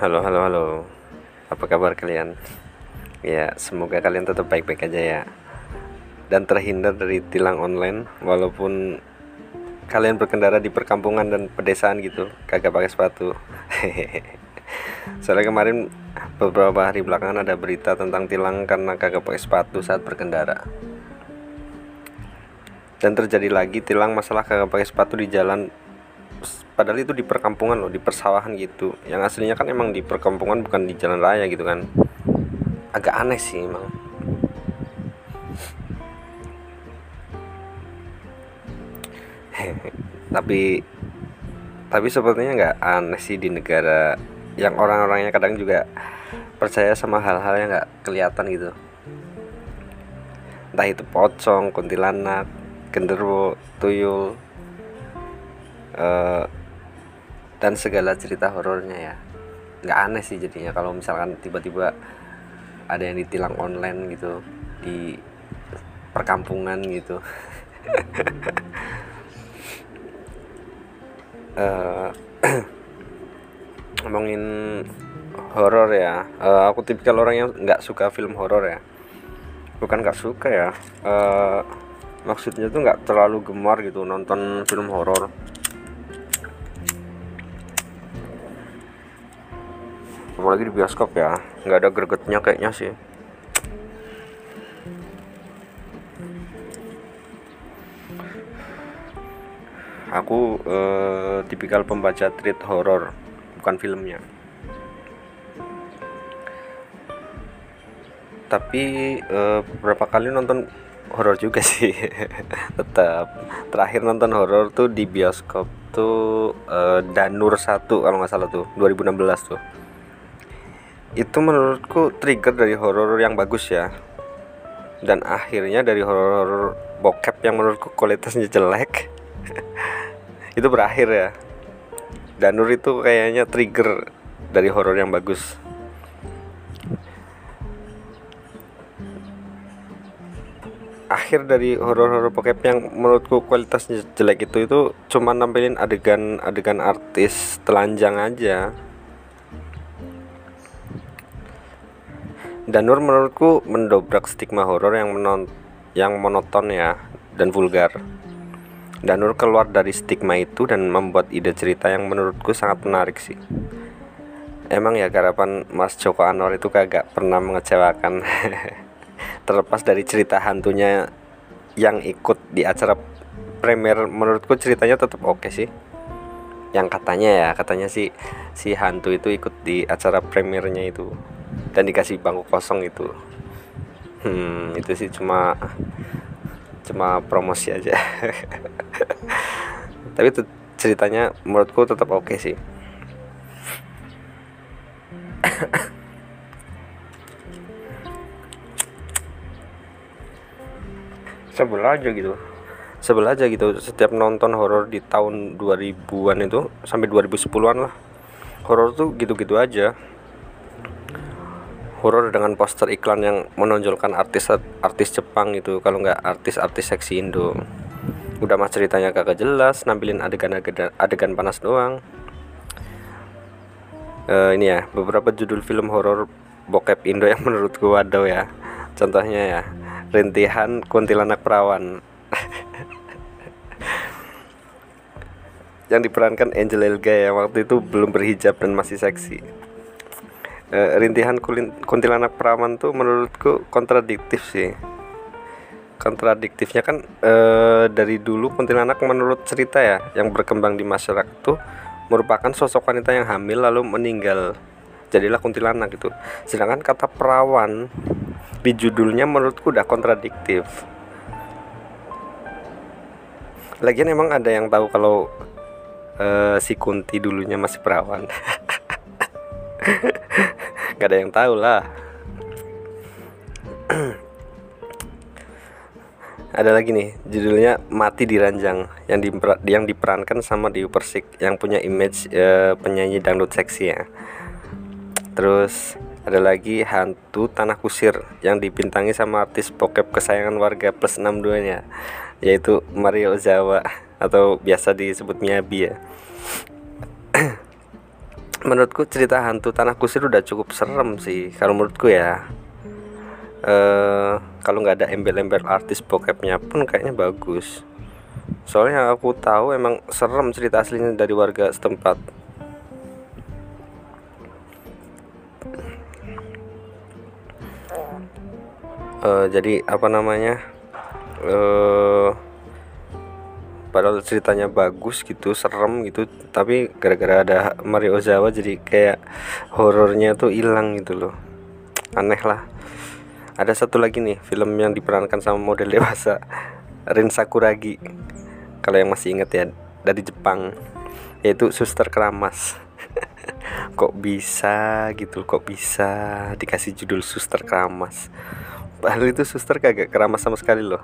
Halo, halo, halo. Apa kabar kalian? Ya, semoga kalian tetap baik-baik aja ya. Dan terhindar dari tilang online walaupun kalian berkendara di perkampungan dan pedesaan gitu, kagak pakai sepatu. Soalnya kemarin beberapa hari belakangan ada berita tentang tilang karena kagak pakai sepatu saat berkendara. Dan terjadi lagi tilang masalah kagak pakai sepatu di jalan padahal itu di perkampungan loh di persawahan gitu. Yang aslinya kan emang di perkampungan bukan di jalan raya gitu kan. Agak aneh sih emang. Tapi tapi sepertinya nggak aneh sih di negara yang orang-orangnya kadang juga percaya sama hal-hal yang nggak kelihatan gitu. Entah itu pocong kuntilanak genderuwo tuyul uh, dan segala cerita horornya ya. Nggak aneh sih jadinya kalau misalkan tiba-tiba ada yang ditilang online gitu di perkampungan gitu. Uh, ngomongin horor ya. Uh, aku tipikal orang yang nggak suka film horor ya. Bukan nggak suka ya. Uh, maksudnya tuh nggak terlalu gemar gitu nonton film horor apalagi di bioskop ya. Nggak ada gregetnya kayaknya sih. Aku eh, tipikal pembaca treat horror bukan filmnya. Tapi eh, beberapa kali nonton horor juga sih. Tetap. Terakhir nonton horor tuh di bioskop tuh eh, Danur 1 kalau nggak salah tuh 2016 tuh itu menurutku trigger dari horor yang bagus ya. Dan akhirnya dari horor bokep yang menurutku kualitasnya jelek. Itu berakhir ya. Danur itu kayaknya trigger dari horor yang bagus. Akhir dari horor-horor bokep yang menurutku kualitasnya jelek itu itu cuma nampilin adegan-adegan artis telanjang aja Danur menurutku mendobrak stigma horor yang menon yang monoton ya dan vulgar. Danur keluar dari stigma itu dan membuat ide cerita yang menurutku sangat menarik sih. Emang ya garapan Mas Joko Anwar itu kagak pernah mengecewakan. Terlepas dari cerita hantunya yang ikut di acara premier menurutku ceritanya tetap oke sih. Yang katanya ya, katanya sih si hantu itu ikut di acara premiernya itu dan dikasih bangku kosong itu. Hmm itu sih cuma cuma promosi aja. Tapi itu ceritanya menurutku tetap oke sih. Sebelah aja gitu sebelah aja gitu. Setiap nonton horor di tahun 2000-an itu sampai 2010-an lah. Horor tuh gitu-gitu aja. Horor dengan poster iklan yang menonjolkan artis-artis Jepang itu kalau nggak artis-artis seksi Indo. Udah mah ceritanya kagak jelas nampilin adegan-adegan adegan panas doang. Uh, ini ya beberapa judul film horor bokep Indo yang menurutku waduh ya. Contohnya ya rintihan kuntilanak perawan yang diperankan Angel Elga ya waktu itu belum berhijab dan masih seksi. Uh, rintihan kuntilanak perawan tuh menurutku kontradiktif sih. Kontradiktifnya kan uh, dari dulu kuntilanak menurut cerita ya yang berkembang di masyarakat tuh merupakan sosok wanita yang hamil lalu meninggal. Jadilah kuntilanak gitu sedangkan kata perawan di judulnya menurutku udah kontradiktif. Lagian emang ada yang tahu kalau uh, si Kunti dulunya masih perawan. Gak ada yang tahu lah. Ada lagi nih judulnya mati di ranjang yang di yang diperankan sama Dewi Persik yang punya image uh, penyanyi dangdut seksi ya. Terus ada lagi hantu tanah kusir yang dipintangi sama artis bokep kesayangan warga plus 62 nya yaitu Mario Zawa atau biasa disebut Miyabi ya menurutku cerita hantu tanah kusir udah cukup serem sih kalau menurutku ya. Eh kalau nggak ada embel-embel artis bokepnya pun kayaknya bagus. Soalnya yang aku tahu emang serem cerita aslinya dari warga setempat. Uh, jadi apa namanya? Uh, padahal ceritanya bagus gitu serem gitu tapi gara-gara ada Mario Ozawa jadi kayak horornya tuh hilang gitu loh. Aneh lah. Ada satu lagi nih film yang diperankan sama model dewasa Rin Sakuragi. Kalau yang masih inget ya dari Jepang yaitu Suster Keramas. Kok bisa gitu kok bisa dikasih judul Suster Keramas? Padahal itu suster kagak keramas sama sekali loh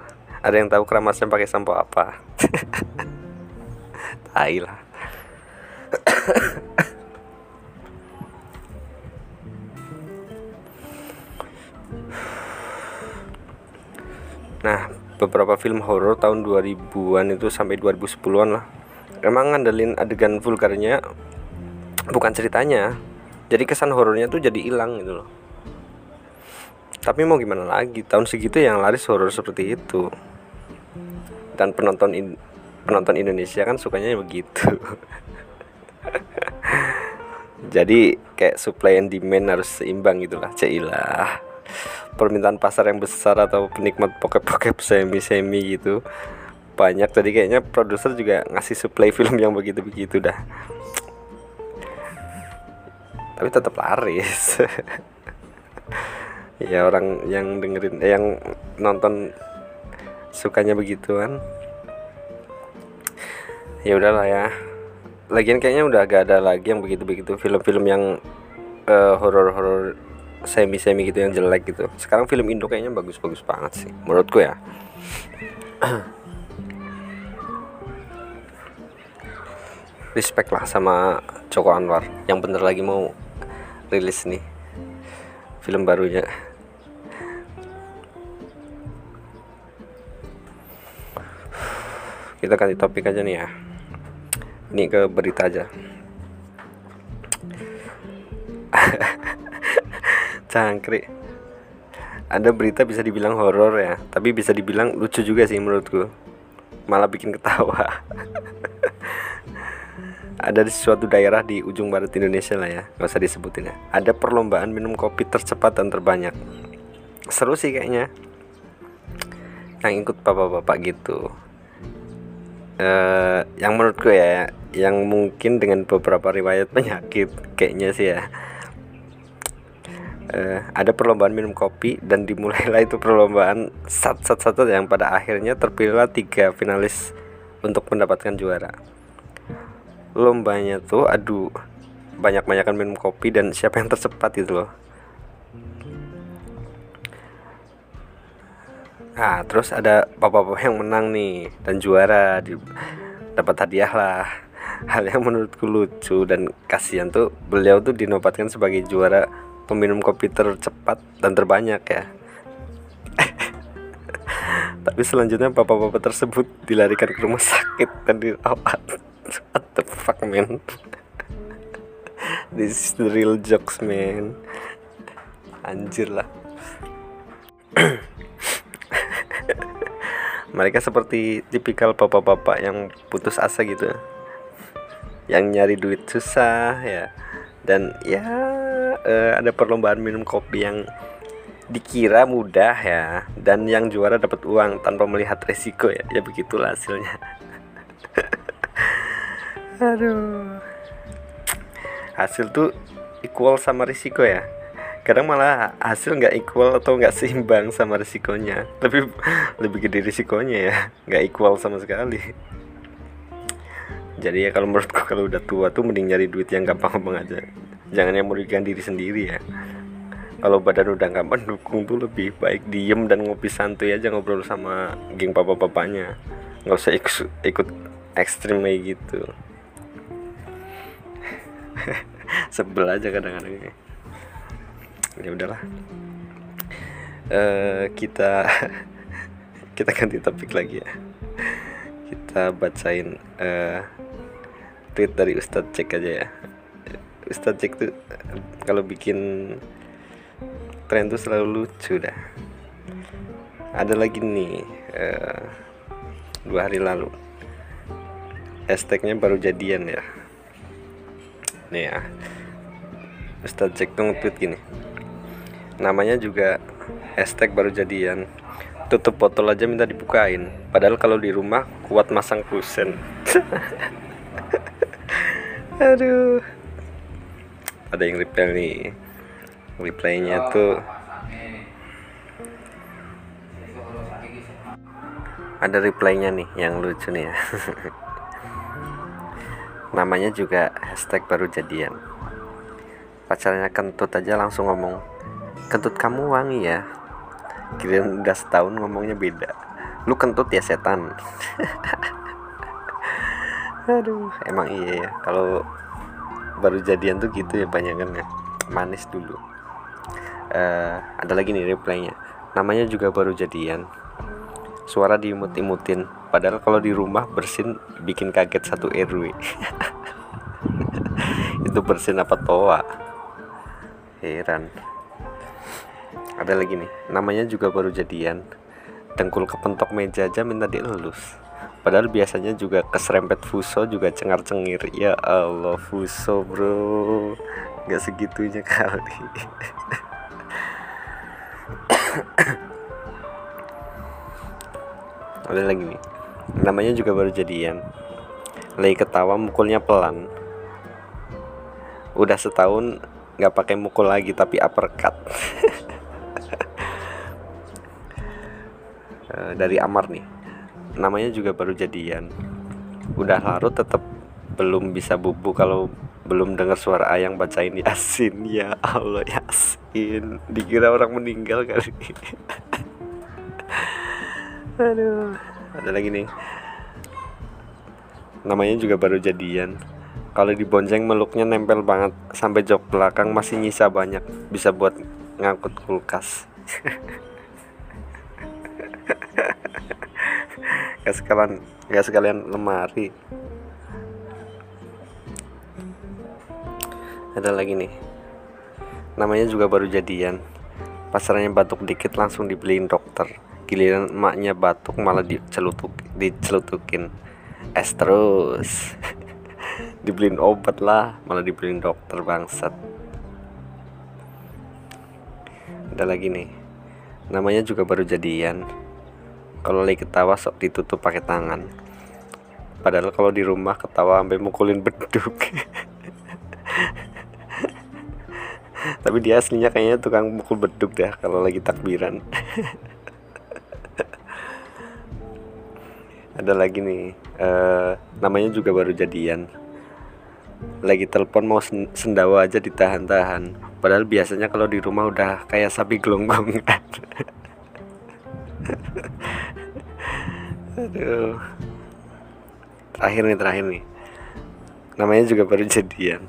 ada yang tahu keramasnya pakai sampo apa? Tai lah. Nah beberapa film horor tahun 2000-an itu sampai 2010-an lah. Emang ngandelin adegan vulgarnya bukan ceritanya. Jadi kesan horornya tuh jadi hilang gitu loh. Tapi mau gimana lagi? Tahun segitu yang laris horor seperti itu dan penonton in, penonton Indonesia kan sukanya begitu. Jadi kayak supply and demand harus seimbang gitulah cailah permintaan pasar yang besar atau penikmat pokep-pokep semi-semi gitu. Banyak. Tadi kayaknya produser juga ngasih supply film yang begitu-begitu dah. Tapi tetap laris. Ya orang yang dengerin eh, yang nonton sukanya begituan. Ya udahlah ya. Lagian kayaknya udah agak ada lagi yang begitu-begitu film-film yang uh, horor-horor semi-semi gitu yang jelek gitu. Sekarang film Indo kayaknya bagus-bagus banget sih menurutku ya. Respect lah sama Joko Anwar. Yang bener lagi mau rilis nih film barunya kita ganti topik aja nih ya. Ini ke berita aja. Cangkrik. Ada berita bisa dibilang horor ya tapi bisa dibilang lucu juga sih menurutku. Malah bikin ketawa. Ada di suatu daerah di ujung barat Indonesia lah ya nggak usah disebutin ya. Ada perlombaan minum kopi tercepat dan terbanyak. Seru sih kayaknya. Yang ikut bapak-bapak gitu uh, yang menurutku ya yang mungkin dengan beberapa riwayat penyakit kayaknya sih ya. Uh, ada perlombaan minum kopi dan dimulailah itu perlombaan sat sat satu yang pada akhirnya terpilihlah tiga finalis untuk mendapatkan juara. Lombanya tuh aduh banyak-banyakan minum kopi dan siapa yang tercepat gitu loh Nah, terus ada bapak-bapak yang menang nih dan juara di, dapat hadiah lah. Hal yang menurutku lucu dan kasihan tuh beliau tuh dinobatkan sebagai juara peminum kopi tercepat dan terbanyak ya. Tapi selanjutnya bapak-bapak tersebut dilarikan ke rumah sakit dan dirawat. What the fuck man This is the real jokes man Anjir lah Mereka seperti tipikal bapak-bapak yang putus asa gitu. Yang nyari duit susah ya. Dan ya uh, ada perlombaan minum kopi yang dikira mudah ya. Dan yang juara dapat uang tanpa melihat resiko ya. Ya begitulah hasilnya. Aduh. Hasil tuh equal sama risiko ya kadang malah hasil nggak equal atau nggak seimbang sama risikonya. Lebih lebih gede risikonya ya. Nggak equal sama sekali. Jadi ya kalau menurutku kalau udah tua tuh mending nyari duit yang gampang-gampang aja. Jangan yang merugikan diri sendiri ya. Kalau badan udah nggak mendukung tuh lebih baik diem dan ngopi santuy aja ngobrol sama geng papa-papanya nggak usah ikut, ikut ekstrim kayak gitu. Sebel aja kadang-kadang ini ya udahlah. Uh, kita kita ganti topik lagi ya. Kita bacain uh, tweet dari Ustadz cek aja ya. Ustadz Jack tuh kalau bikin tren tuh selalu lucu dah. Ada lagi nih uh, dua hari lalu. Hashtagnya baru jadian ya. Nih ya. Ustadz Jack tuh tweet gini namanya juga hashtag baru jadian. Tutup botol aja minta dibukain. Padahal kalau di rumah kuat masang kusen. Aduh. Ada yang reply nih. Replaynya tuh ada replaynya nih yang lucu nih ya. Namanya juga hashtag baru jadian. Pacarnya kentut aja langsung ngomong kentut kamu wangi ya? Kira udah setahun ngomongnya beda. Lu kentut ya setan. Aduh emang iya ya. Kalau baru jadian tuh gitu ya banyak kan ya manis dulu. Uh, ada lagi nih replaynya namanya juga baru jadian. Suara diimut-imutin. Padahal kalau di rumah bersin bikin kaget satu RW itu bersin apa toa? Heran ada lagi nih namanya juga baru jadian. Dengkul kepentok meja aja minta dielus. Padahal biasanya juga keserempet fuso juga cengar cengir ya Allah fuso bro. Nggak segitunya kali. Ada lagi nih namanya juga baru jadian. Lagi ketawa mukulnya pelan. Udah setahun nggak pakai mukul lagi tapi uppercut dari Amar nih. Namanya juga baru jadian. Udah larut tetap belum bisa bubu kalau belum dengar suara ayang bacain yasin. Ya Allah yasin. Dikira orang meninggal kali. Aduh. Ada lagi nih. Namanya juga baru jadian. Kalau dibonceng meluknya nempel banget. Sampai jok belakang masih nyisa banyak. Bisa buat ngangkut kulkas gak sekalian gak sekalian lemari. Ada lagi nih. Namanya juga baru jadian. Pasarannya batuk dikit langsung dibeliin dokter. Giliran emaknya batuk malah dicelutuk dicelutukin. Es terus. Dibeliin obat lah malah dibeliin dokter bangsat. Ada lagi nih. Namanya juga baru jadian kalau lagi ketawa sok ditutup pakai tangan. Padahal kalau di rumah ketawa sampai mukulin beduk. Tapi dia aslinya kayaknya tukang mukul beduk deh kalau lagi takbiran. Ada lagi nih uh, namanya juga baru jadian. Lagi telepon mau sendawa aja ditahan-tahan. Padahal biasanya kalau di rumah udah kayak sapi gelonggong aduh. Terakhir nih terakhir nih. Namanya juga baru jadian.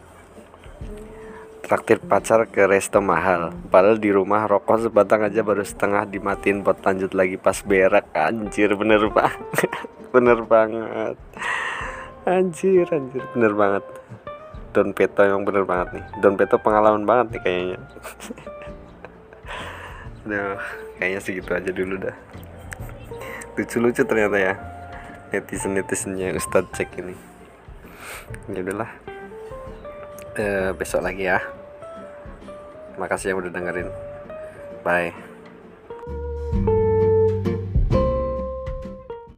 Traktir pacar ke resto mahal. Padahal di rumah rokok sebatang aja baru setengah dimatiin buat lanjut lagi pas berak. Anjir bener banget. Bener banget. Anjir anjir. Bener banget. Don Peto emang bener banget nih. Don Peto pengalaman banget nih kayaknya Aduh, kayaknya segitu aja dulu dah. Lucu-lucu ternyata ya netizen netizennya Ustadz cek ini. Ya udahlah. E, besok lagi ya. Makasih yang udah dengerin. Bye